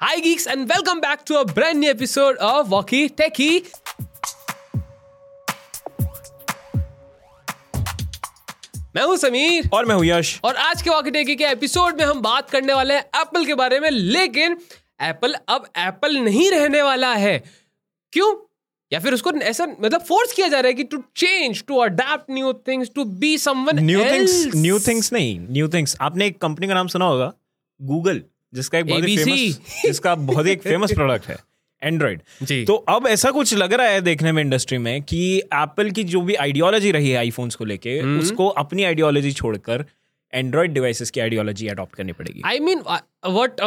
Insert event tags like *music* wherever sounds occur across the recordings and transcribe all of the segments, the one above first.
Hi, geeks, and welcome back to a brand new episode of Walkie Techie. मैं हूँ समीर। और मैं हूँ यश। और आज के वॉकी टेकी के एपिसोड में हम बात करने वाले हैं एप्पल के बारे में लेकिन एप्पल अब एप्पल नहीं रहने वाला है। क्यों? या फिर उसको ऐसा मतलब फोर्स किया जा रहा है कि to change to adapt new things to be someone new things new things नहीं न्यू थिंग्स आपने एक कंपनी का नाम सुना होगा गूगल जिसका एक बहुत ही फ़ेमस जिसका बहुत ही एक फ़ेमस प्रोडक्ट *laughs* है एंड्रॉइड तो अब ऐसा कुछ लग रहा है देखने में इंडस्ट्री में कि एप्पल की जो भी आइडियोलॉजी रही है आईफोन्स को लेके हम्म। उसको अपनी आइडियोलॉजी छोड़कर एंड्रॉइड डिवाइसेस की आइडियोलॉजी अडॉप्ट करनी पड़ेगी। I mean what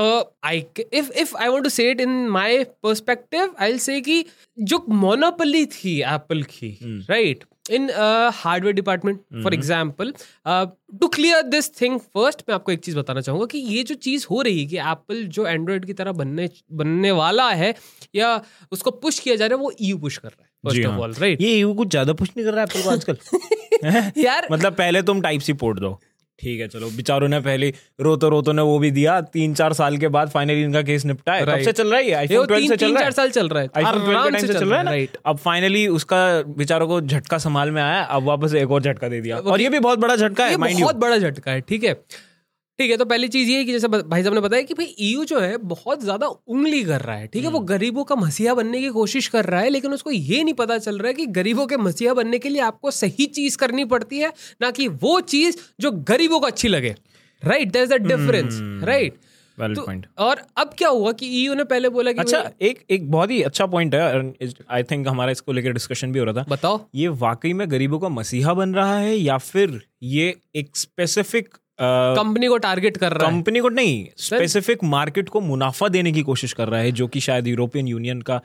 I if if if I want to say it in my perspective, I'll कि जो मोनोपोली थी एप्पल की right in hardware department for example to clear this thing first मैं आपको एक चीज़ बताना चाहूँगा कि ये जो चीज़ हो रही है कि एप्पल जो एंड्रॉयड की तरह बनने बनने वाला है या उसको पुश किया जा रहा है वो यू पुश कर रहा है फ़र्स्ट ऑफ़। ऑल राइट ये यू कुछ ज़्यादा पुश नहीं कर रहा है एप्पल को आजकल। *laughs* यार मतलब पहले तुम टाइप सी पोर्ट दो। ठीक है चलो। बेचारों ने पहले रोतो रोतो ने वो भी दिया। तीन चार साल के बाद फाइनली इनका केस निपटा है कब Right. से चल रहा है आईफोन 12 से चल रहा है? साल चल रहा है। आईफोन 12 के टाइम से चल रहा है राइट अब फाइनली उसका बेचारों को झटका संभाल में आया। अब वापस एक और झटका दे दिया। और ये भी बहुत बड़ा झटका है बहुत बड़ा झटका है ठीक है? ठीक है तो पहली चीज़ ये है कि जैसे भाई साहब ने बताया कि भाई ईयू जो है बहुत ज़्यादा उंगली कर रहा है ठीक है वो गरीबों का मसीहा बनने की कोशिश कर रहा है लेकिन उसको ये नहीं पता चल रहा है कि गरीबों के मसीहा बनने के लिए आपको सही चीज़ करनी पड़ती है ना कि वो चीज़ जो गरीबों को अच्छी लगे। Right there is a difference right well तो पॉइंट और अब क्या हुआ कि ईयू ने पहले बोला कि अच्छा एक एक बहुत ही अच्छा पॉइंट है आई थिंक हमारा इसको लेकर डिस्कशन भी हो रहा था। बताओ। ये वाकई में गरीबों का मसीहा बन रहा है या फिर ये एक स्पेसिफिक कंपनी को टारगेट कर रहा है। कंपनी को नहीं स्पेसिफिक मार्केट को मुनाफा देने की कोशिश कर रहा है जो कि शायद यूरोपियन यूनियन का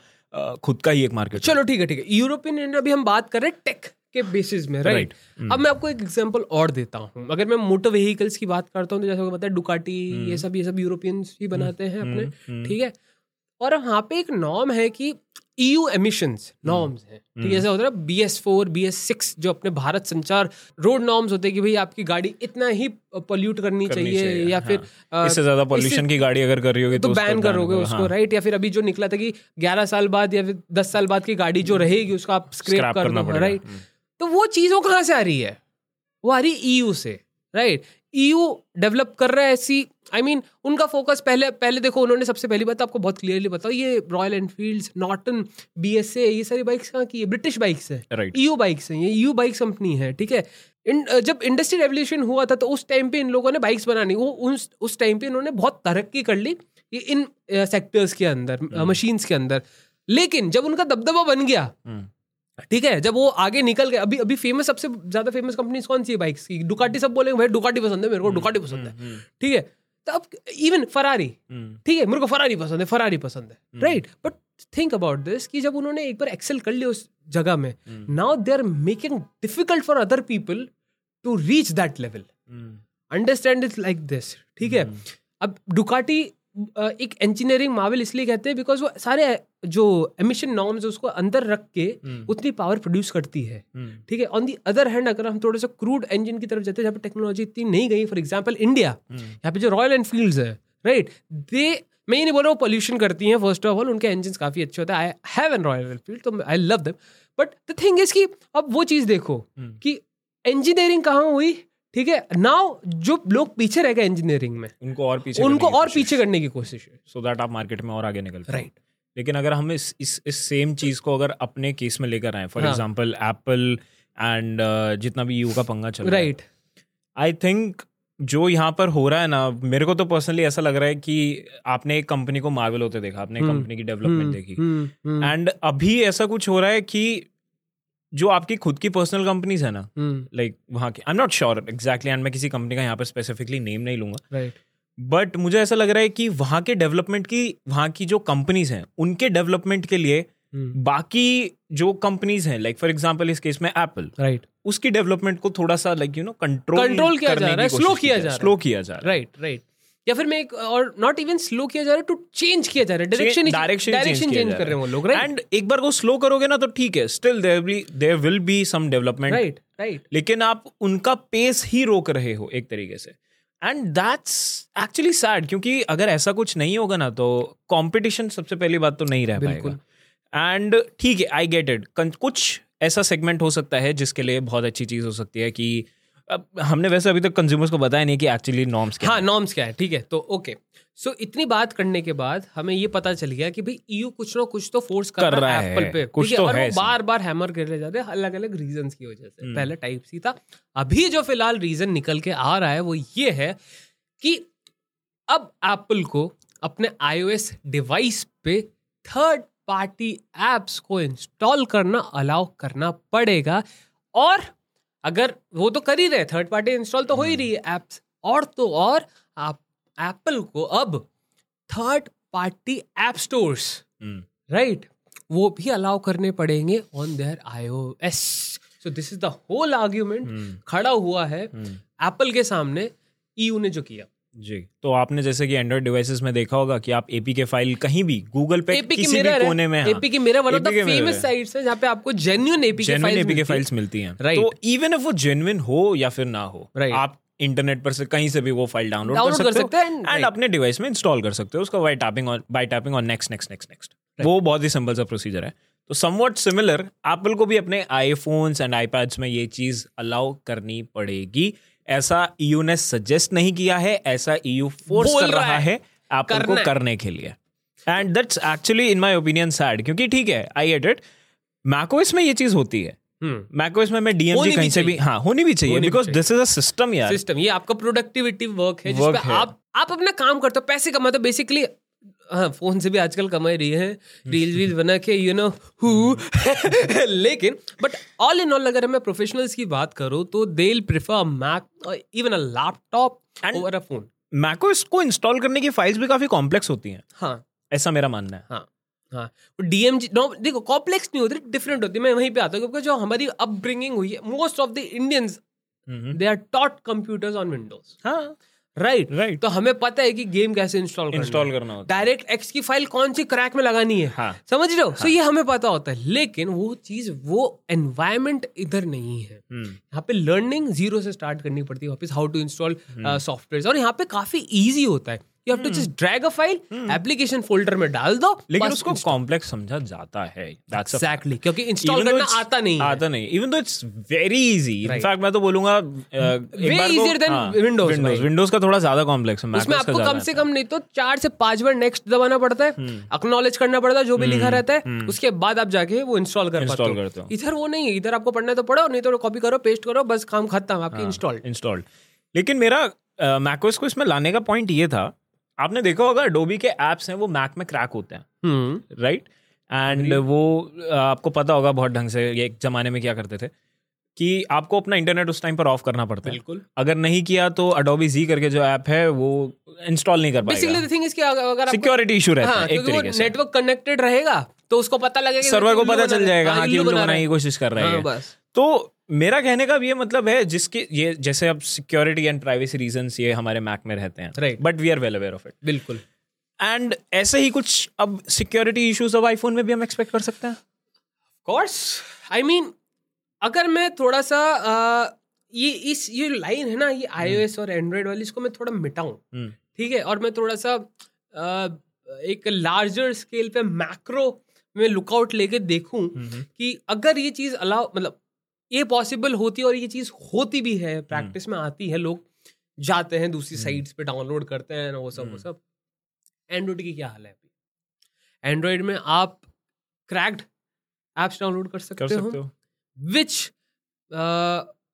खुद का ही एक मार्केट चलो ठीक है ठीक है। यूरोपियन यूनियन अभी हम बात कर रहे हैं टेक के बेसिस में राइट अब मैं आपको एक एग्जांपल और देता हूँ। अगर मैं मोटर व्हीकल्स की बात करता हूँ तो जैसे पता है डुकाटी ये सब ये सब यूरोपियंस ही बनाते हैं अपने ठीक है? और वहाँ पे एक नॉर्म है कि E EU एमिशंस नॉर्म्स हैं। ठीक है जैसे होता है B S four B S six जो अपने भारत संचार रोड नॉर्म्स होते हैं कि भाई आपकी गाड़ी इतना ही पोल्यूट करनी, करनी चाहिए, चाहिए, या हाँ। फिर अ, इससे ज़्यादा पॉल्यूशन की गाड़ी अगर कर रही होगी तो उसको बैन करोगे उसको हाँ। राइट या फिर अभी जो निकला था कि 11 साल बाद या फिर 10 साल बाद की गाड़ी जो रहेगी उसको आप स्क्रैप कर करना दो राइट हम्म। तो वो चीज़ों कहाँ से आ रही है? वो आ रही ईयू से राइट ईयू डेवलप कर रहा है ऐसी आई मीन उनका फोकस पहले पहले देखो उन्होंने सबसे पहली बात आपको बहुत क्लियरली बताओ ये Royal Enfield Norton B S A ये सारी बाइक्स कहाँ की है? ब्रिटिश बाइक्स है। Right. ईयू बाइक्स हैं ये ईयू बाइक्स कंपनी है ठीक है? इन जब इंडस्ट्री रेवोल्यूशन हुआ था तो उस टाइम पे इन लोगों ने बाइक्स बनानी वो उस उस टाइम पे इन्होंने बहुत तरक्की कर ली ये इन सेक्टर्स के अंदर मशीन्स के अंदर। लेकिन जब उनका दबदबा बन गया हम्म। ठीक है जब वो आगे निकल गए अभी अभी फ़ेमस सबसे ज़्यादा फ़ेमस कंपनीज़ कौन सी है बाइक्स की? डुकाटी सब बोलेंगे भाई डुकाटी पसंद है मेरे को डुकाटी पसंद है। ठीक है तो अब इवन फरारी हम्म। ठीक है मेरे को फरारी पसंद है फरारी पसंद है right but think about this कि जब उन्होंने एक बार एक्सेल कर लिया उस जगह में now they are making difficult for other people to reach that level understand it like this ठीक है? अब डुकाटी एक इंजीनियरिंग मावल इसलिए कहते हैं बिकॉज़ वो सारे जो एमिशन नॉर्म्स उसको अंदर रख के उतनी पावर प्रोड्यूस करती है। ठीक है? ऑन दी अदर हैंड अगर हम थोड़े से क्रूड इंजन की तरफ़ जाते हैं जहाँ पे टेक्नोलॉजी इतनी नहीं गई फॉर एग्ज़ाम्पल इंडिया यहाँ पे जो रॉयल एनफील्ड है राइट दे मैं ये नहीं बोल रहा हूँ पोल्यूशन करती हैं फ़र्स्ट ऑफ़ ऑल उनके इंजन काफ़ी अच्छे होते हैं। I have an Royal Enfield तो I love them but the thing is कि अब वो चीज़ देखो कि इंजीनियरिंग कहाँ हुई? ठीक है? नाउ जो लोग पीछे रह गए इंजीनियरिंग में उनको और पीछे उनको और पीछे करने की कोशिश है। सो दैट आप मार्केट में और आगे हो। Right. लेकिन अगर हम इस इस इस सेम चीज़ को अगर अपने केस में लेकर आए फॉर. एग्जांपल एप्पल एंड जितना भी यू का पंगा चल रहा है। राइट आई थिंक जो यहाँ पर हो रहा है ना मेरे को तो पर्सनली ऐसा लग रहा है कि आपने एक कंपनी को मार्वल होते देखा आपने हम्म, कंपनी की डेवलपमेंट देखी। एंड अभी ऐसा कुछ हो रहा है कि जो आपकी खुद की पर्सनल कंपनीज़ है ना लाइक वहाँ की I am not sure exactly and मैं किसी कंपनी का यहाँ पर स्पेसिफिकली नेम नहीं लूँगा। राइट बट मुझे ऐसा लग रहा है कि वहाँ के डेवलपमेंट की वहाँ की जो कंपनीज़ हैं उनके डेवलपमेंट के लिए बाकी जो कंपनीज़ हैं लाइक फॉर एग्जांपल इस केस में एप्पल राइट उसकी डेवलपमेंट को थोड़ा सा like you know control Control किया जा रहा है, slow किया जा रहा है। स्लो किया जा रहा है। राइट राइट या फिर मैं एक और नॉट इवन स्लो किया जा रहा है टू चेंज किया जा रहा है। डायरेक्शन डायरेक्शन डायरेक्शन चेंज कर रहे हैं वो लोग राइट एंड एक बार को स्लो करोगे ना तो ठीक है still there be there will be some development right right लेकिन आप उनका पेस ही रोक रहे हो एक तरीके से। एंड दैट्स एक्चुअली सैड क्योंकि अगर ऐसा कुछ नहीं होगा ना तो कंपटीशन सबसे पहली बात तो नहीं रह पाएगा। एंड ठीक है आई गेट इट कुछ ऐसा सेगमेंट हो सकता है जिसके लिए बहुत अच्छी चीज़ हो सकती है कि अब हमने वैसे अभी तक तो कंज्यूमर्स को बताया नहीं कि एक्चुअली नॉर्म्स क्या हाँ नॉर्म्स क्या है ठीक है तो ओके सो so, इतनी बात करने के बाद हमें ये पता चल गया कि भाई ईयू कुछ ना कुछ तो फोर्स कर, कर रहा है एप्पल पे कुछ तो है बार बार हैमर कर रहे जाते हैं अलग अलग रीजन की वजह से। हम्म। पहले टाइप सी था अभी जो फ़िलहाल रीजन निकल के आ रहा है वो ये है कि अब एप्पल को अपने आईओएस डिवाइस पे थर्ड पार्टी एप्स को इंस्टॉल करना अलाउ करना पड़ेगा और अगर वो तो कर ही रहे थर्ड पार्टी इंस्टॉल तो हो ही रही है एप्स और तो और आप एप्पल को अब third party app stores right वो भी अलाउ करने पड़ेंगे on their iOS so this is the whole argument खड़ा हुआ है एप्पल hmm. के सामने ईयू ने जो किया। जी तो आपने जैसे कि एंड्रॉइड डिवाइसेस में देखा होगा कि आप एपी के फ़ाइल कहीं भी गूगल पे किसी भी कोने में एपी की मेरा one of the famous sites है। जहाँ पे आपको genuine APK files APK files मिलती हैं। right. तो इवन इफ़ वो जेन्युइन हो या फिर ना हो. आप इंटरनेट पर से कहीं से भी वो फ़ाइल डाउनलोड कर सकते, कर सकते हो एंड अपने डिवाइस में इंस्टॉल कर सकते हो उसका by tapping on by tapping on next next next next वो बहुत ही सिंपल सा प्रोसीजर है। तो समवट सिमिलर एप्पल को भी अपने आईफोन्स एंड आईपैड्स में ये चीज़ अलाउ करनी पड़ेगी। ऐसा ईयू ने सजेस्ट नहीं किया है ऐसा ईयू फोर्स कर रहा है। एप्पल को करने के लिए। And that's actually in my opinion sad क्योंकि ठीक है आई गेट इट मैकोस में ये चीज़ होती है। मैकोस हम्म। में मैं डीएमजी कहीं से भी हाँ होनी भी चाहिए because this is a system यार। सिस्टम ये आपका प्रोडक्टिविटी वर्क है जिसपे आप आप अपना काम करते हो पैसे कमाते हो बेसिकली हाँ फ़ोन से भी आजकल कमाई रही है रील वील बना के यू नो हु लेकिन बट ऑल इन ऑल अगर मैं प्रोफेशनल्स की बात करूँ तो they prefer Mac even a laptop over a phone मैको इसको इंस्टॉल करने की फाइल्स भी काफ़ी कॉम्प्लेक्स होती हैं। हाँ। ऐसा मेरा मानना है। हाँ हाँ। डीएमजी नो देखो कॉम्प्लेक्स नहीं होती डिफरेंट होती। मैं वहीं पे आता हूँ क्योंकि जो हमारी अपब्रिंगिंग हुई है most of the Indians they are taught computers on Windows हाँ। Right right, right right. तो हमें पता है कि गेम कैसे इंस्टॉल इंस्टॉल करना होता डायरेक्ट एक्स की फ़ाइल कौन सी क्रैक में लगानी है? हाँ. समझ रहे हो? हाँ. so ये हमें पता होता है। लेकिन वो चीज़ वो एनवायरमेंट इधर नहीं है। hmm. यहाँ पे लर्निंग ज़ीरो से स्टार्ट करनी पड़ती है वापस हाउ टू इंस्टॉल सॉफ्टवेयर और यहाँ पे काफ़ी ईजी होता है। You have to just drag a file application folder में डाल दो लेकिन उसको कॉम्प्लेक्स समझा जाता है। दैट्स एग्जैक्टली क्योंकि इंस्टॉल करना आता नहीं आता नहीं even though it's very easy in fact मैं तो बोलूँगा way easier than Windows Windows Windows का थोड़ा ज़्यादा कॉम्प्लेक्स है उसमें आपको कम से कम नहीं तो चार से पाँच बार नेक्स्ट दबाना पड़ता है। Acknowledge hmm. करना पड़ता है जो भी लिखा hmm. रहता है hmm. उसके बाद आप जाके वो इंस्टॉल कर पाते हो। इधर वो नहीं है इधर आपको पढ़ना तो पढ़ो नहीं तो कॉपी करो पेस्ट करो बस काम खत्म आपकी इंस्टॉल इंस्टॉल्ड लेकिन मेरा मैकोस को इसमें लाने का पॉइंट ये था आपने देखा होगा डोबी के एप्स हैं वो मैक में क्रैक होते हैं राइट हम्म। एंड वो आपको पता होगा बहुत ढंग से ये एक जमाने में क्या करते थे कि आपको अपना इंटरनेट उस टाइम पर ऑफ़ करना पड़ता है। बिल्कुल। अगर नहीं किया तो अडोबी जी करके जो ऐप है वो इंस्टॉल नहीं कर पाएगा। थिंग इसकी अगर सिक्योरिटी इशू रहता हाँ, है एक तरीके से। नेटवर्क कनेक्टेड रहेगा तो उसको पता लगेगा सर्वर को पता चल जाएगा हाँ, कि बनाने की कोशिश कर रहे हाँ, हैं। तो मेरा कहने का ये मतलब है जिसके ये जैसे अब सिक्योरिटी एंड प्राइवेसी रीजन ये हमारे मैक में रहते हैं। Right but we are well aware of it बिल्कुल। एंड ऐसे ही कुछ अब सिक्योरिटी इश्यूज़ अब आईफोन में भी हम एक्सपेक्ट कर सकते हैं? कोर्स आई मीन अगर मैं थोड़ा सा आ, ये इस ये लाइन है ना ये आईओएस और एंड्रॉइड वाली इसको मैं थोड़ा मिटाऊं। हम्म। ठीक है? और मैं थोड़ा सा आ, एक लार्जर स्केल पे मैक्रो में लुकआउट लेके देखूँ कि अगर ये चीज़ अलाउ मतलब ये पॉसिबल होती है और ये चीज़ होती भी है प्रैक्टिस में आती है लोग जाते हैं दूसरी साइट्स पे डाउनलोड करते हैं वो सब वो सब। एंड्रॉइड की क्या हाल है अभी? एंड्रॉइड में आप क्रैक्ड एप्स डाउनलोड कर सकते, कर सकते हो। Which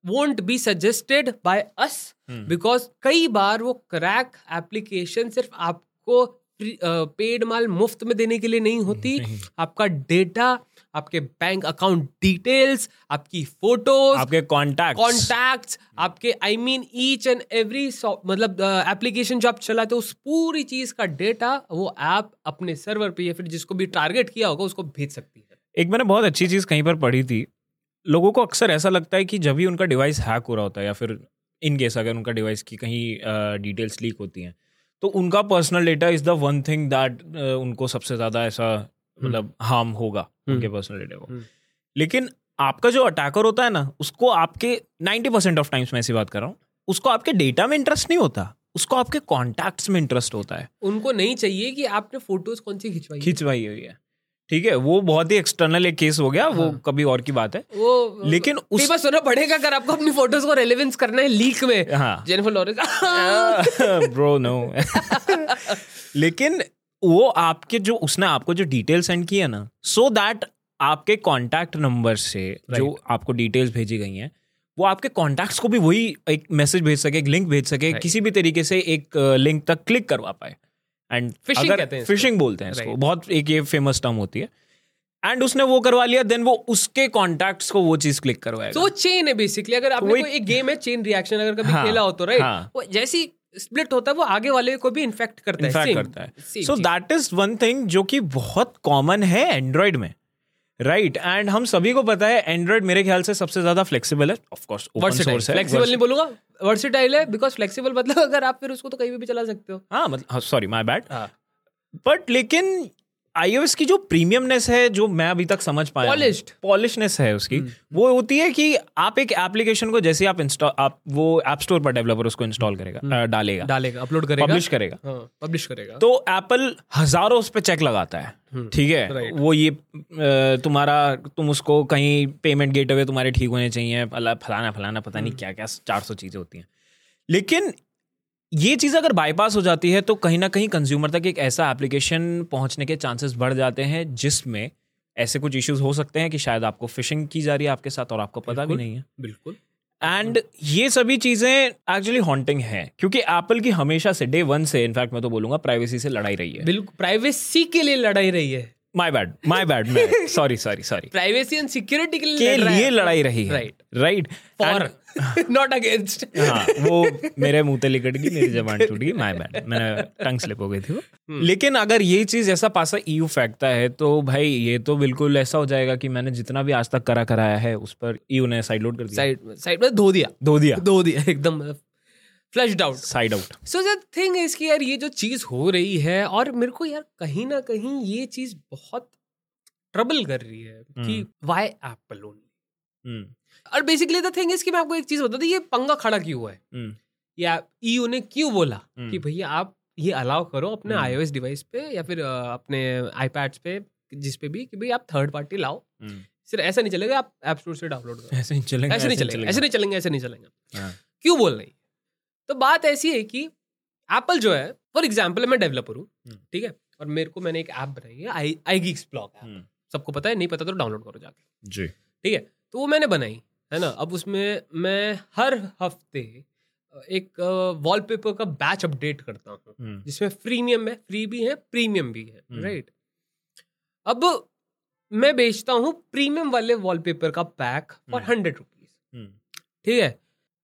won't be suggested by us because कई बार वो क्रैक एप्लीकेशन सिर्फ़ आपको पेड माल मुफ़्त में देने के लिए नहीं होती। नहीं। आपका डेटा आपके बैंक अकाउंट डिटेल्स आपकी फ़ोटोज़ आपके कॉन्टैक्ट कॉन्टैक्ट आपके I mean each and every मतलब एप्लीकेशन जो आप चलाते हो उस पूरी चीज़ का डेटा वो ऐप अपने सर्वर पे या फिर जिसको भी टारगेट किया होगा उसको भेज सकती है एक मैंने बहुत अच्छी चीज़ कहीं पर पढ़ी थी लोगों को अक्सर ऐसा लगता है कि जब भी उनका डिवाइस हैक हो रहा होता है या फिर इन केस अगर उनका डिवाइस की कहीं डिटेल्स लीक होती हैं तो उनका personal data is the one thing that उनको सबसे ज़्यादा ऐसा। मतलब हार्म होगा। उनके पर्सनल डेटा को। हम्म। लेकिन आपका जो अटैकर होता है ना उसको आपके नाइन्टी परसेंट ऑफ़ टाइम्स मैं ऐसी बात कर रहा हूँ उसको आपके डेटा में इंटरेस्ट नहीं होता उसको आपके कॉन्टैक्ट्स में इंटरेस्ट होता है। उनको नहीं चाहिए कि आपने फ़ोटोज़ कौन सी खिंचवाई खिंचवाई हुई है। ठीक है वो बहुत ही एक्सटर्नल एक केस हो गया हाँ. वो कभी और की बात है। वो लेकिन उस बस सुनना पड़ेगा अगर आपको अपनी फ़ोटोज़ को रेलेवेंस करना है लीक में हाँ। जेनिफर लॉरेंस ब्रो नो लेकिन वो आपके जो उसने आपको जो डिटेल सेंड किया ना सो so दैट आपके कॉन्टैक्ट नंबर से right. जो आपको डिटेल्स भेजी गई हैं वो आपके कॉन्टैक्ट्स को भी वही एक मैसेज भेज सके एक लिंक भेज सके right. किसी भी तरीके से एक लिंक तक क्लिक करवा पाए। एंड फिशिंग कहते हैं फिशिंग बोलते हैं इसको बहुत एक ये फ़ेमस टर्म होती है। एंड उसने वो करवा लिया देन वो उसके कॉन्टैक्ट्स को वो चीज़ क्लिक करवाएगा। तो वो चेन है बेसिकली अगर आपने कोई एक गेम है चेन रिएक्शन अगर कभी हाँ, खेला हो तो राइट हाँ, वो जैसी स्प्लिट होता है वो आगे वाले को भी इन्फेक्ट करता है करता है। So that is one thing जो कि बहुत कॉमन है एंड्रॉयड में। Right right. एंड हम सभी को पता है एंड्रॉइड मेरे ख्याल से सबसे ज़्यादा फ्लेक्सिबल है। ऑफ़ कोर्स ओपन सोर्स है फ्लेक्सिबल नहीं बोलूँगा। वर्सेटाइल है बिकॉज़ फ्लेक्सिबल मतलब अगर आप फिर उसको तो कहीं भी चला सकते हो। हाँ मतलब सॉरी माय बैड बट लेकिन आईओएस की जो प्रीमियमनेस है जो मैं अभी तक समझ पाया पॉलिश्ड पॉलिशनेस है उसकी। hmm. वो होती है कि आप एक एप्लीकेशन को जैसे आप इंस्टॉल आप वो ऐप स्टोर पर डेवलपर उसको इंस्टॉल करेगा hmm. डालेगा। डालेगा अपलोड करेगा। पब्लिश करेगा। पब्लिश हाँ, करेगा। तो एप्पल हज़ारों उस पर चेक लगाता है hmm. ठीक है? वो ये तुम्हारा तुम उसको कहीं पेमेंट गेट अवे तुम्हारे ठीक होने चाहिए फलाना फलाना पता नहीं क्या क्या चार सौ चीज़ें होती हैं। लेकिन ये चीज़ अगर बाईपास हो जाती है तो कहीं ना कहीं कंज्यूमर तक एक ऐसा एप्लीकेशन पहुँचने के चांसेस बढ़ जाते हैं जिसमें ऐसे कुछ इश्यूज़ हो सकते हैं कि शायद आपको फिशिंग की जा रही है आपके साथ और आपको पता भी नहीं है। बिल्कुल। एंड ये सभी चीज़ें एक्चुअली हॉन्टिंग है क्योंकि एप्पल की हमेशा से डे वन से इनफैक्ट मैं तो बोलूँगा प्राइवेसी से लड़ाई रही है। बिल्कुल प्राइवेसी के लिए लड़ाई रही है। My bad my bad sorry sorry sorry privacy and security के लिए के लिए लड़ाई रही है। Right right for not against हाँ वो मेरे मुँह पे लिकट गई मेरी जबान टूट गई। माय बैड मैंने टंग स्लिप हो गई थी वो। hmm. लेकिन अगर ये चीज़ ऐसा पासा ईयू फेंकता है तो भाई ये तो बिल्कुल ऐसा हो जाएगा कि मैंने जितना भी आज तक करा कराया है उस पर ईयू ने साइड लोड कर दिया। साइड साइड में धो दिया। धो दिया। धो दिया एकदम flashed out side out so the thing is कि यार ये जो चीज़ हो रही है और मेरे को यार कहीं ना कहीं ये चीज़ बहुत ट्रबल कर रही है कि वाई एप्पल ओनली और बेसिकली द थिंग इज़ कि मैं आपको एक चीज़ बता दूँ ये पंगा खड़ा क्यों हुआ है? हम्म। या ईयू ने क्यों बोला कि हम्म। भैया आप ये अलाउ करो अपने आईओएस हम्म। डिवाइस पे या फिर अपने आईपैड्स पे जिस पे भी कि भाई आप थर्ड पार्टी लाओ। सिर्फ़ ऐसा नहीं चलेगा आप ऐप स्टोर से डाउनलोड करो। ऐसे नहीं चलेंगे ऐसे नहीं चलेंगे ऐसे नहीं चलेंगे ऐसे नहीं चलेंगे। हाँ। क्यों बोल रही तो बात ऐसी है कि एप्पल जो है फॉर एग्ज़ाम्पल मैं डेवलपर हूँ ठीक है? और मेरे को मैंने एक ऐप बनाई है I I geeks blog app सबको पता है नहीं पता तो डाउनलोड करो जाके। जी। ठीक है? तो वो मैंने बनाई है ना? अब उसमें मैं हर हफ़्ते एक वॉलपेपर का बैच अपडेट करता हूँ हम्म। जिसमें फ्रीमियम है फ्री भी है प्रीमियम भी है राइट हम्म। अब मैं बेचता हूँ प्रीमियम वाले वॉलपेपर का पैक फॉर हंड्रेड रुपीज़ ठीक है?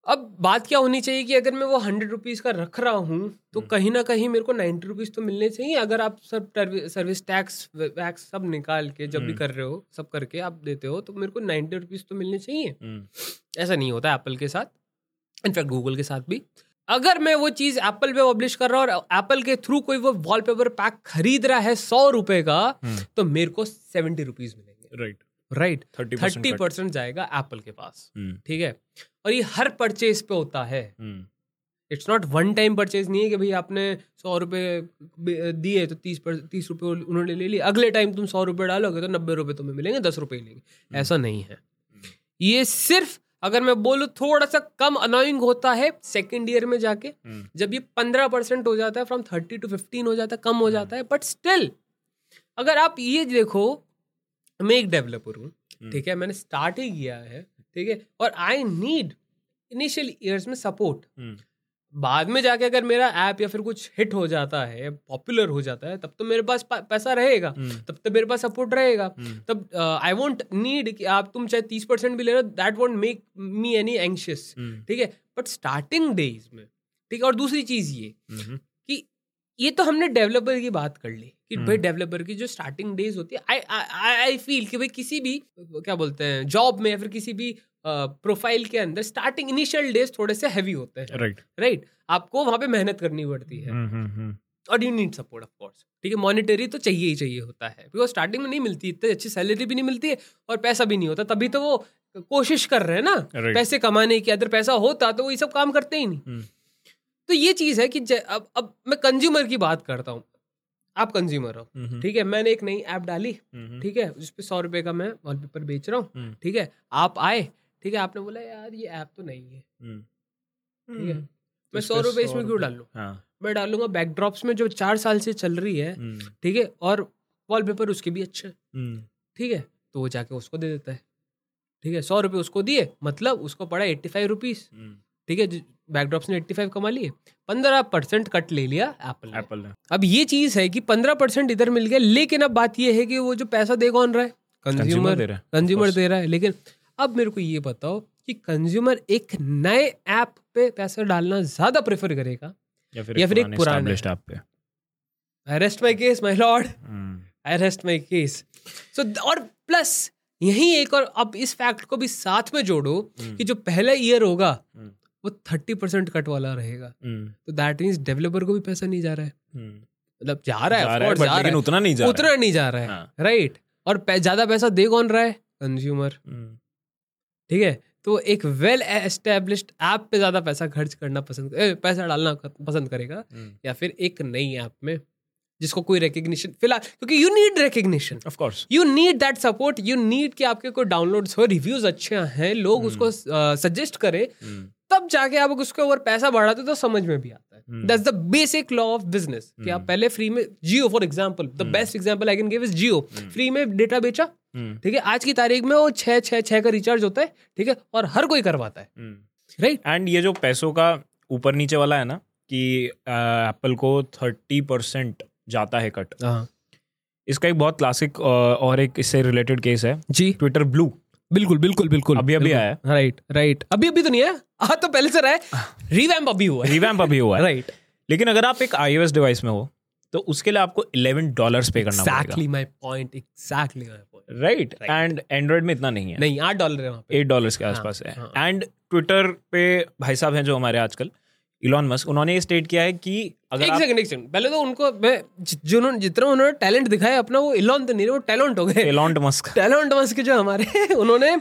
अब बात क्या होनी चाहिए कि अगर मैं वो हंड्रेड रुपीज़ का रख रहा हूँ तो हम्म। कहीं ना कहीं मेरे को नाइन्टी रुपीज़ तो मिलने चाहिए। अगर आप सब सर्विस टैक्स वैक्स सब निकाल के जब भी हम्म। कर रहे हो सब करके आप देते हो तो मेरे को नाइन्टी रुपीज़ तो मिलने चाहिए। हम्म। ऐसा नहीं होता एप्पल के साथ। इनफैक्ट गूगल के साथ भी। अगर मैं वो चीज़ एप्पल पे पब्लिश कर रहा हूँ और एप्पल के थ्रू कोई वो वॉलपेपर पैक खरीद रहा है सौ रुपए का तो मेरे को सेवेंटी रुपीज़ मिलेंगे। राइट राइट थर्टी परसेंट जाएगा एप्पल के पास। ठीक है? और ये हर परचेज पे होता है। It's not one time purchase नहीं है कि भाई आपने सौ रुपये दिए तो तीस पर तीस रुपये उन्होंने ले लिए। अगले टाइम तुम सौ रुपये डालोगे तो नब्बे रुपये तुम्हें मिलेंगे दस रुपये लेंगे। हम्म। ऐसा नहीं है। ये सिर्फ़ अगर मैं बोलूँ थोड़ा सा कम अनोइंग होता है सेकेंड ईयर में जाके। हम्म। जब ये पंद्रह परसेंट हो जाता है फ्रॉम थर्टी टू फिफ्टीन हो जाता है कम हो हम्म। जाता है बट स्टिल अगर आप ये देखो मैं एक डेवलपर हूँ ठीक है? मैंने स्टार्ट ही किया है। ठीक है? और आई नीड इनिशियल ईयर्स में सपोर्ट हम्म। बाद में जाके अगर मेरा ऐप या फिर कुछ हिट हो जाता है पॉपुलर हो जाता है तब तो मेरे पास पैसा रहेगा हम्म। तब तो मेरे पास सपोर्ट रहेगा। हम्म। तब आई वॉन्ट नीड कि आप तुम चाहे तीस परसेंट भी ले रहे हो that won't make me any anxious ठीक है? बट स्टार्टिंग डेज़ में ठीक है? और दूसरी चीज़ ये ये तो हमने डेवलपर की बात कर ली कि भाई डेवलपर की जो स्टार्टिंग डेज़ होती है आई आई आई फील कि भाई किसी भी क्या बोलते हैं जॉब में या फिर किसी भी प्रोफ़ाइल के अंदर स्टार्टिंग इनिशियल डेज़ थोड़े से हैवी होते हैं। राइट राइट आपको वहाँ पे मेहनत करनी पड़ती है। हम्म, हम्म, हम्म। और you need support of course ठीक है मॉनिटरी तो चाहिए ही चाहिए होता है। बिकॉज़ स्टार्टिंग में नहीं मिलती इतनी अच्छी सैलरी भी नहीं मिलती है और पैसा भी नहीं होता तभी तो वो कोशिश कर रहे हैं ना। Right. पैसे कमाने की अगर पैसा होता तो वो ये सब काम करते ही नहीं. तो ये चीज़ है कि अब अब मैं कंज्यूमर की बात करता हूँ। आप कंज्यूमर हो हम्म। ठीक है? मैंने एक नई ऐप डाली हम्म। ठीक है? जिसपे सौ रुपए का मैं वॉलपेपर बेच रहा हूँ हम्म। ठीक है? आप आए ठीक है? आपने बोला यार ये ऐप तो नहीं है। ठीक है? मैं सौ रुपए इसमें क्यों डालू? हाँ। मैं डालूँगा बैकड्रॉप्स में जो चार साल से चल रही है ठीक है? और वॉलपेपर उसके भी अच्छे ठीक है? तो वो जाके उसको दे देता है ठीक है? सौ रुपये उसको दिए मतलब उसको पड़ा एट्टी फाइव रुपीज़ ठीक है? बैकड्रॉप्स ने एट्टी फाइव कमा लिए पंद्रह परसेंट कट ले लिया एप्पल एप्पल ने। अब ये चीज़ है कि पंद्रह परसेंट इधर मिल गया लेकिन अब बात ये है कि वो जो पैसा दे कौन रहा है? कंज्यूमर कंज्यूमर दे रहा है लेकिन अब मेरे को ये बताओ कि कंज्यूमर एक नए ऐप पे पैसा डालना ज़्यादा प्रेफर करेगा या फिर, या फिर एक पुराने ऐप पे? I rest my case my lord I rest my case so और प्लस यही एक और अब इस फैक्ट को भी साथ में जोड़ो hmm. कि जो पहला ईयर होगा hmm. वो थर्टी परसेंट कट वाला रहेगा। हम्म। तो दैट मीन्स डेवलपर को भी पैसा नहीं जा रहा है। हम्म। मतलब जा रहा है जा रहा है, जा रहा है। उतना नहीं जा रहा उतना नहीं जा रहा है। राइट हाँ। और ज़्यादा पैसा दे कौन रहा है? कंज्यूमर हम्म। ठीक है? तो एक वेल एस्टेब्लिश्ड ऐप पे ज़्यादा पैसा खर्च करना पसंद ए, पैसा डालना पसंद करेगा या फिर एक नई ऐप में जिसको कोई रिकग्निशन फ़िलहाल क्योंकि you need recognition of course you need that support you need कि आपके कोई डाउनलोड्स हो रिव्यूज़ अच्छे हैं लोग उसको सजेस्ट करें तब जाके आप उसके ऊपर पैसा बढ़ाते तो समझ में भी आता है। That's the basic law of business कि आप hmm. पहले फ्री में Jio for example the best example I can give is Jio. Free में डेटा बेचा hmm. ठीक है? आज की तारीख में वो छह छह छह का रिचार्ज होता है ठीक है? और हर कोई करवाता है। Right hmm. एंड ये जो पैसों का ऊपर नीचे वाला है ना कि एप्पल को थर्टी परसेंट जाता है कट हाँ। इसका एक बहुत क्लासिक और एक इससे रिलेटेड केस है। जी। ट्विटर ब्लू बिल्कुल बिल्कुल बिल्कुल। अभी अभी आया राइट राइट अभी अभी तो नहीं है। हाँ तो पहले से रहा है। रिवैम्प अभी हुआ रिवैम्प अभी हुआ है। राइट लेकिन अगर आप एक आईओएस डिवाइस में हो तो उसके लिए आपको 11 डॉलर्स पे करना exactly पड़ेगा my point exactly my point right and android में इतना नहीं है। नहीं आठ डॉलर है वहाँ पे। एट डॉलर्स के हाँ, आसपास है। एंड ट्विटर पे भाई साहब हैं जो हमारे आजकल इलॉन मस्क उन्होंने ये स्टेट किया है कि अगर एक सेकंड एक सेकंड पहले तो उनको मैं जिन्होंने जितना उन्होंने टैलेंट दिखाया अपना वो इलॉन तो नहीं वो टैलेंट हो गए। एलॉन मस्क टैलेंट मस्क जो हमारे *laughs* उन्होंने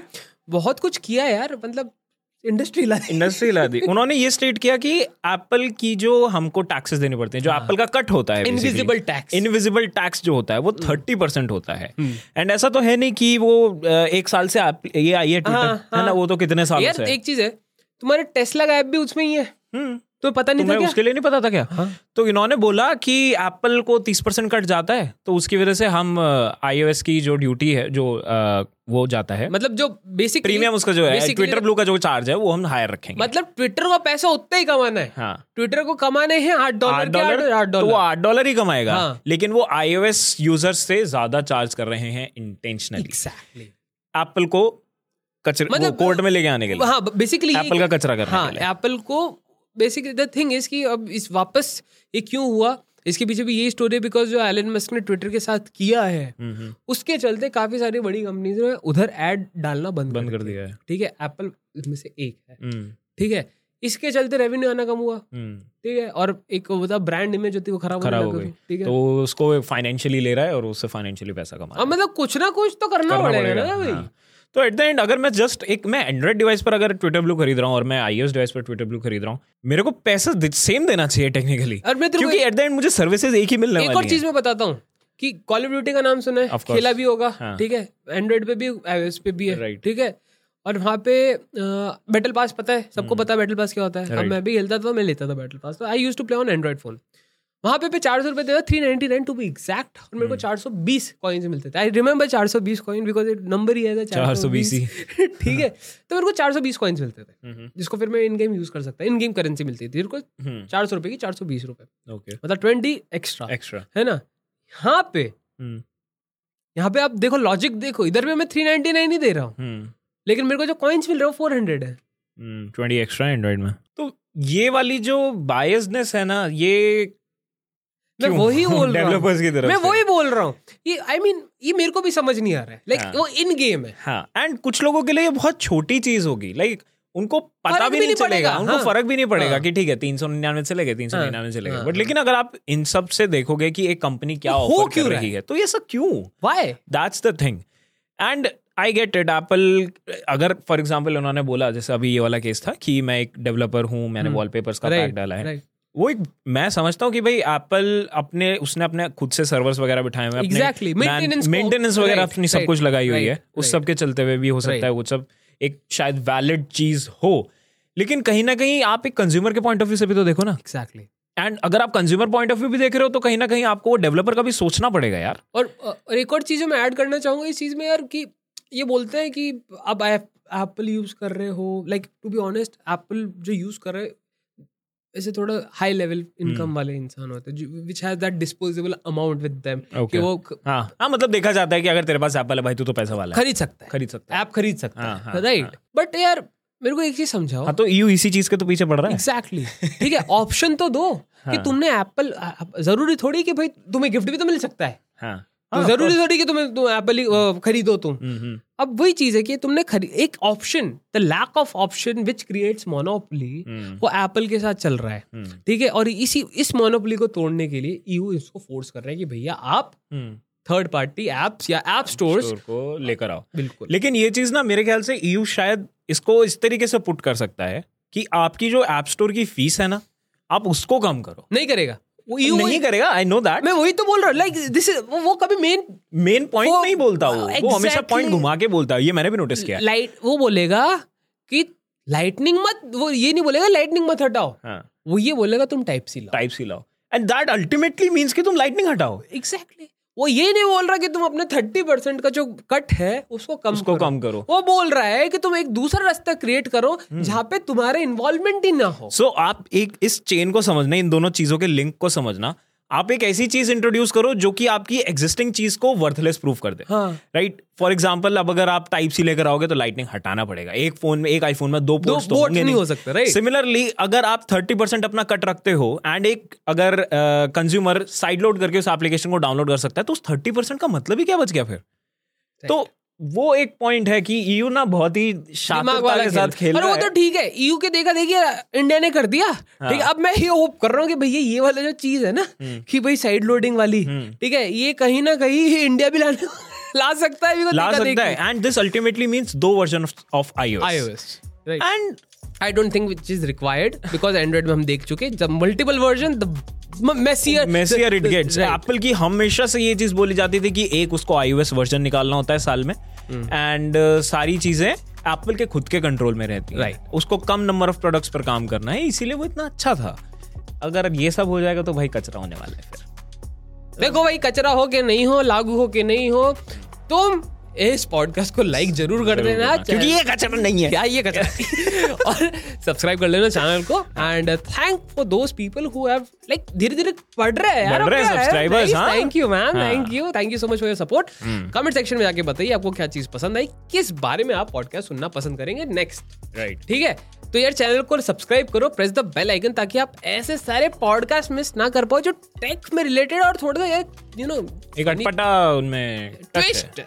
बहुत कुछ किया यार मतलब इंडस्ट्री ला इंडस्ट्री ला दी। *laughs* उन्होंने ये स्टेट किया कि एप्पल की जो हमको टैक्सेस देने पड़ते हैं जो एप्पल हाँ। का कट होता है इनविजिबल टैक्स इनविजिबल टैक्स जो होता है वो थर्टी हम्म। परसेंट होता है। एंड हम्म। ऐसा तो है नहीं कि वो एक साल से ये आई है हाँ, है ना? हाँ। वो तो कितने साल से एक चीज़ है तुम्हारे टेस्ला का ऐप भी उसमें ही है। हम्म। तो पता नहीं था क्या? उसके लिए नहीं पता था क्या? हाँ? तो इन्होंने बोला कि एप्पल को तीस परसेंट कट जाता है तो उसकी वजह से हम आई की जो ड्यूटी है जो आ, वो जाता है। मतलब जो बेसिक प्रीमियम उसका जो है ट्विटर ब्लू का जो चार्ज है वो हम हायर रखेंगे। मतलब ट्विटर का पैसा उतना ही कमाना है। हाँ। ट्विटर को कमाने हैं आठ डॉलर डॉलर आठ डॉलर तो वो आठ डॉलर ही कमाएगा। हाँ. लेकिन वो आई यूज़र्स से ज़्यादा चार्ज कर रहे हैं इंटेंशनली एप्पल को कचरे मतलब कोर्ट में लेके आने के लिए। हाँ बेसिकली एप्पल का कचरा करने हाँ एप्पल को बेसिक द थिंग इज़ कि अब इस वापस ये क्यों हुआ इसके पीछे भी यही स्टोरी बिकॉज़ जो एलन मस्क ने ट्विटर के साथ किया है। उसके चलते काफ़ी सारी बड़ी कंपनीज़ ने उधर एड डालना बंद बंद कर दिया है ठीक है एप्पल इसमें से एक है हम्म। ठीक है इसके चलते रेवेन्यू आना कम हुआ। ठीक है और एक बता ब्रांड इमेज होती है वो खराब खराब हो गई। ठीक है। तो उसको फाइनेंशियली ले रहा है और उससे फाइनेंशियली पैसा कमा मतलब कुछ ना कुछ तो करना पड़ेगा ना भाई। हाँ। तो एट द एंड अगर मैं जस्ट एक मैं एंड्रॉइड डिवाइस पर अगर ट्विटर ब्लू खरीद रहा हूँ और मैं आई डिवाइस पर ट्विटर ब्लू खरीद रहा हूँ मेरे को पैसा सेम देना चाहिए टेक्निकली क्योंकि एट द एंड मुझे सर्विसेज़ एक ही मिलने एक और चीज़ मैं बताता हूँ कि कॉल ऑफ़ ड्यूटी का नाम सुना है खेला भी होगा हाँ। ठीक है? एंड्रॉइड पे भी आईओएस पे भी है ठीक है? और वहाँ पे बैटल पास पता है? सबको हम्म। पता है बैटल पास क्या होता है। अब मैं भी खेलता था मैं लेता था बैटल पास तो I use to play on Android phone वहाँ पे पे चार सौ रुपए देता three ninety nine to be exact और मेरे को hmm. चार सौ बीस कॉइन मिलते थे। आई रिमेंबर चार सौ बीस कॉइन बिकॉज़ इट नंबर ही है चार सौ बीस। *laughs* ठीक है। तो मेरे को चार सौ बीस कॉइन्स मिलते थे। hmm. जिसको फिर मैं इन गेम यूज़ कर सकता इन गेम करेंसी मिलती थी। मेरे को. चार सौ रुपए की चार सौ बीस रुपए। मतलब ट्वेंटी एक्स्ट्रा एक्स्ट्रा है ना? यहाँ पे यहाँ पे आप देखो लॉजिक देखो। इधर पे मैं थ्री नाइनटी नाइन ही दे रहा हूँ। लेकिन मेरे को जो कॉइन्स मिल रहे हो फोर हंड्रेड है। ट्वेंटी एक्स्ट्रा एंड्रॉइड में। तो ये वाली जो बायसनेस है ना ये मैं वही बोल *laughs* रहा हूँ। की तरफ़ मैं वही बोल रहा हूँ। ये आई I मीन mean, ये मेरे को भी समझ नहीं आ रहा है। लाइक like, हाँ. वो इन गेम है। हाँ। एंड कुछ लोगों के लिए ये बहुत छोटी चीज़ होगी। लाइक like, उनको पता भी, भी नहीं चलेगा। उनको हाँ, फ़र्क भी नहीं पड़ेगा हाँ, कि ठीक है तीन सौ निन्यानवे चले गए तीन सौ निन्यानवे चले गए बट लेकिन अगर आप इन सबसे देखोगे कि एक कंपनी क्या ऑफ़र कर रही है? तो ये सब क्यों? Why that's the thing and I get it Apple अगर फॉर एग्ज़ाम्पल उन्होंने बोला जैसे अभी ये वाला केस था कि मैं एक डेवलपर हूँ मैंने वॉलपेपर्स हम्म। का पैक डाला है। वो एक मैं समझता हूँ कि भाई एप्पल अपने उसने अपने खुद से सर्वर्स वगैरह बिठाए हुए एग्जैक्टली मेंटेनेंस वगैरह अपनी सब कुछ लगाई हुई है। उस सब के चलते हुए भी हो सकता है वो सब एक शायद वैलिड चीज़ हो। लेकिन कहीं ना कहीं आप एक कंज्यूमर के पॉइंट ऑफ़ व्यू से भी तो देखो ना। एग्जैक्टली एंड अगर आप कंज्यूमर पॉइंट ऑफ़ व्यू भी देख रहे हो तो कहीं ना कहीं आपको डेवलपर का भी सोचना पड़ेगा यार। और, और एक और चीज़ मैं ऐड करना चाहूँगा इस चीज़ में यार कि ये बोलते हैं कि अब एप्पल यूज़ कर रहे हो like to be honest Apple जो यूज़ कर रहे ऐसे थोड़ा हाई लेवल इनकम वाले इंसान होते हैं which has that disposable amount with them कि वो हाँ। हाँ मतलब देखा जाता है कि अगर तेरे पास एप्पल है भाई तू तो पैसा वाला है। खरीद सकता है। खरीद सकता है। ऐप खरीद सकता है राइट बट यार मेरे को एक चीज़ समझाओ। हाँ तो यू इसी चीज़ के तो पीछे पड़ रहा है। एग्जैक्टली ठीक है ऑप्शन तो दो कि हाँ। तुमने एप्पल ज़रूरी थोड़ी कि भाई तुम्हें गिफ्ट भी तो मिल सकता है। हाँ। तो हाँ, ज़रूरी थोड़ी कि तुम्हें तुम एप्पल खरीदो तुम। अब वही चीज़ है कि तुमने खरीद एक option the lack of option which creates monopoly वो एप्पल के साथ चल रहा है। हम्म। ठीक है? और इसी इस मोनोपोली को तोड़ने के लिए यू इसको फोर्स कर रहे हैं कि भैया आप थर्ड पार्टी एप्स या एप स्टोर्स को लेकर आओ। बिल्कुल। लेकिन ये चीज़ ना मेरे ख्याल से यू शायद इसको इस तरीके से पुट कर सकता है कि आपकी जो ऐप स्टोर की फ़ीस है ना आप उसको कम करो। नहीं करेगा। यू नहीं करेगा आई नो दैट मैं वही तो बोल रहा हूँ लाइक दिस इज़ वो कभी मेन मेन पॉइंट नहीं बोलता वो। exactly, वो हमेशा पॉइंट घुमा के बोलता है। ये मैंने भी नोटिस किया लाइट वो बोलेगा कि लाइटनिंग मत वो ये नहीं बोलेगा लाइटनिंग मत हटाओ। हाँ. वो ये बोलेगा तुम टाइप सी लाओ। टाइप सी लाओ। एंड दैट अल्टीमेटली मींस कि तुम लाइटनिंग हटाओ। एग्जैक्टली वो ये नहीं बोल रहा कि तुम अपने थर्टी परसेंट का जो कट है उसको कम उसको करो। कम करो। वो बोल रहा है कि तुम एक दूसरा रास्ता क्रिएट करो जहाँ पे तुम्हारे इन्वॉल्वमेंट ही ना हो। सो so, आप एक इस चेन को समझना इन दोनों चीज़ों के लिंक को समझना। आप एक ऐसी चीज़ इंट्रोड्यूस करो जो कि आपकी एग्जिस्टिंग चीज़ को वर्थलेस प्रूफ कर दे। राइट फॉर एग्ज़ाम्पल अब अगर आप टाइप सी लेकर आओगे तो लाइटनिंग हटाना पड़ेगा। एक फ़ोन में एक आईफोन में दो पोर्ट्स तो नहीं, नहीं। हो सकते राइट सिमिलरली अगर आप थर्टी परसेंट अपना कट रखते हो एंड एक अगर कंज्यूमर साइड लोड करके उस एप्लीकेशन को डाउनलोड कर सकता है तो उस थर्टी परसेंट का मतलब ही क्या बच गया फिर? तो वो एक पॉइंट है कि ईयू ना बहुत ही शानदार के साथ खेल रहा है। वो तो ठीक है ईयू के देखा देखिए इंडिया ने कर दिया। हाँ। ठीक है अब मैं ये होप कर रहा हूँ कि भैया ये वाला जो चीज़ है ना हम्म। कि भाई साइड लोडिंग वाली हम्म। ठीक है ये कहीं ना कहीं इंडिया भी लाने *laughs* ला सकता है ला सकता है। एंड दिस अल्टीमेटली मींस दो version of iOS iOS and I don't think which is required because Android में हम देख चुके जब multiple version the messier messier it gets Apple की हमेशा से ये चीज़ बोली जाती थी कि एक उसको आईओएस वर्जन निकालना होता है साल में। And hmm. uh, सारी चीज़ें एप्पल के खुद के कंट्रोल में रहती है। Right. उसको कम नंबर ऑफ़ प्रोडक्ट्स पर काम करना है इसीलिए वो इतना अच्छा था। अगर ये सब हो जाएगा तो भाई कचरा होने वाला है फिर। देखो भाई कचरा हो के नहीं हो लागू हो के नहीं हो तुम इस पॉडकास्ट को लाइक ज़रूर कर देना क्योंकि ये कचरा नहीं है। क्या ये कचरा *laughs* और सब्सक्राइब कर लेना चैनल को। And thank for those people who have like धीरे धीरे बढ़ रहे हैं यार subscribers thank you man thank you thank you so much for your support comment section में जाके बताइए आपको क्या चीज़ पसंद आई किस बारे में आप पॉडकास्ट सुनना पसंद करेंगे नेक्स्ट राइट ठीक है? तो यार चैनल को सब्सक्राइब करो प्रेस द बेल आइकन ताकि आप ऐसे सारे पॉडकास्ट मिस ना कर पाओ जो टेक में रिलेटेड और थोड़ा सा यू नो एक अटपटा उनमें ट्विस्ट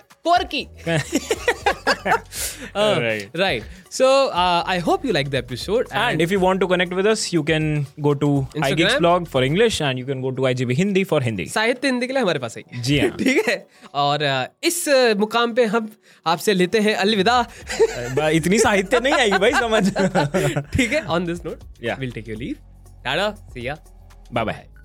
नहीं right so I hope you like the episode and if you want to connect with us you can go to I blog for English and you can go to I GB Hindi for Hindi साहित्य हिंदी के लिए हमारे पास है। जी हाँ। *laughs* ठीक है? और uh, इस uh, मुकाम पे हम आपसे लेते हैं अलविदा। *laughs* इतनी साहित्य नहीं आएगी भाई समझ। *laughs* ठीक है on this note will take you leave tata see ya bye bye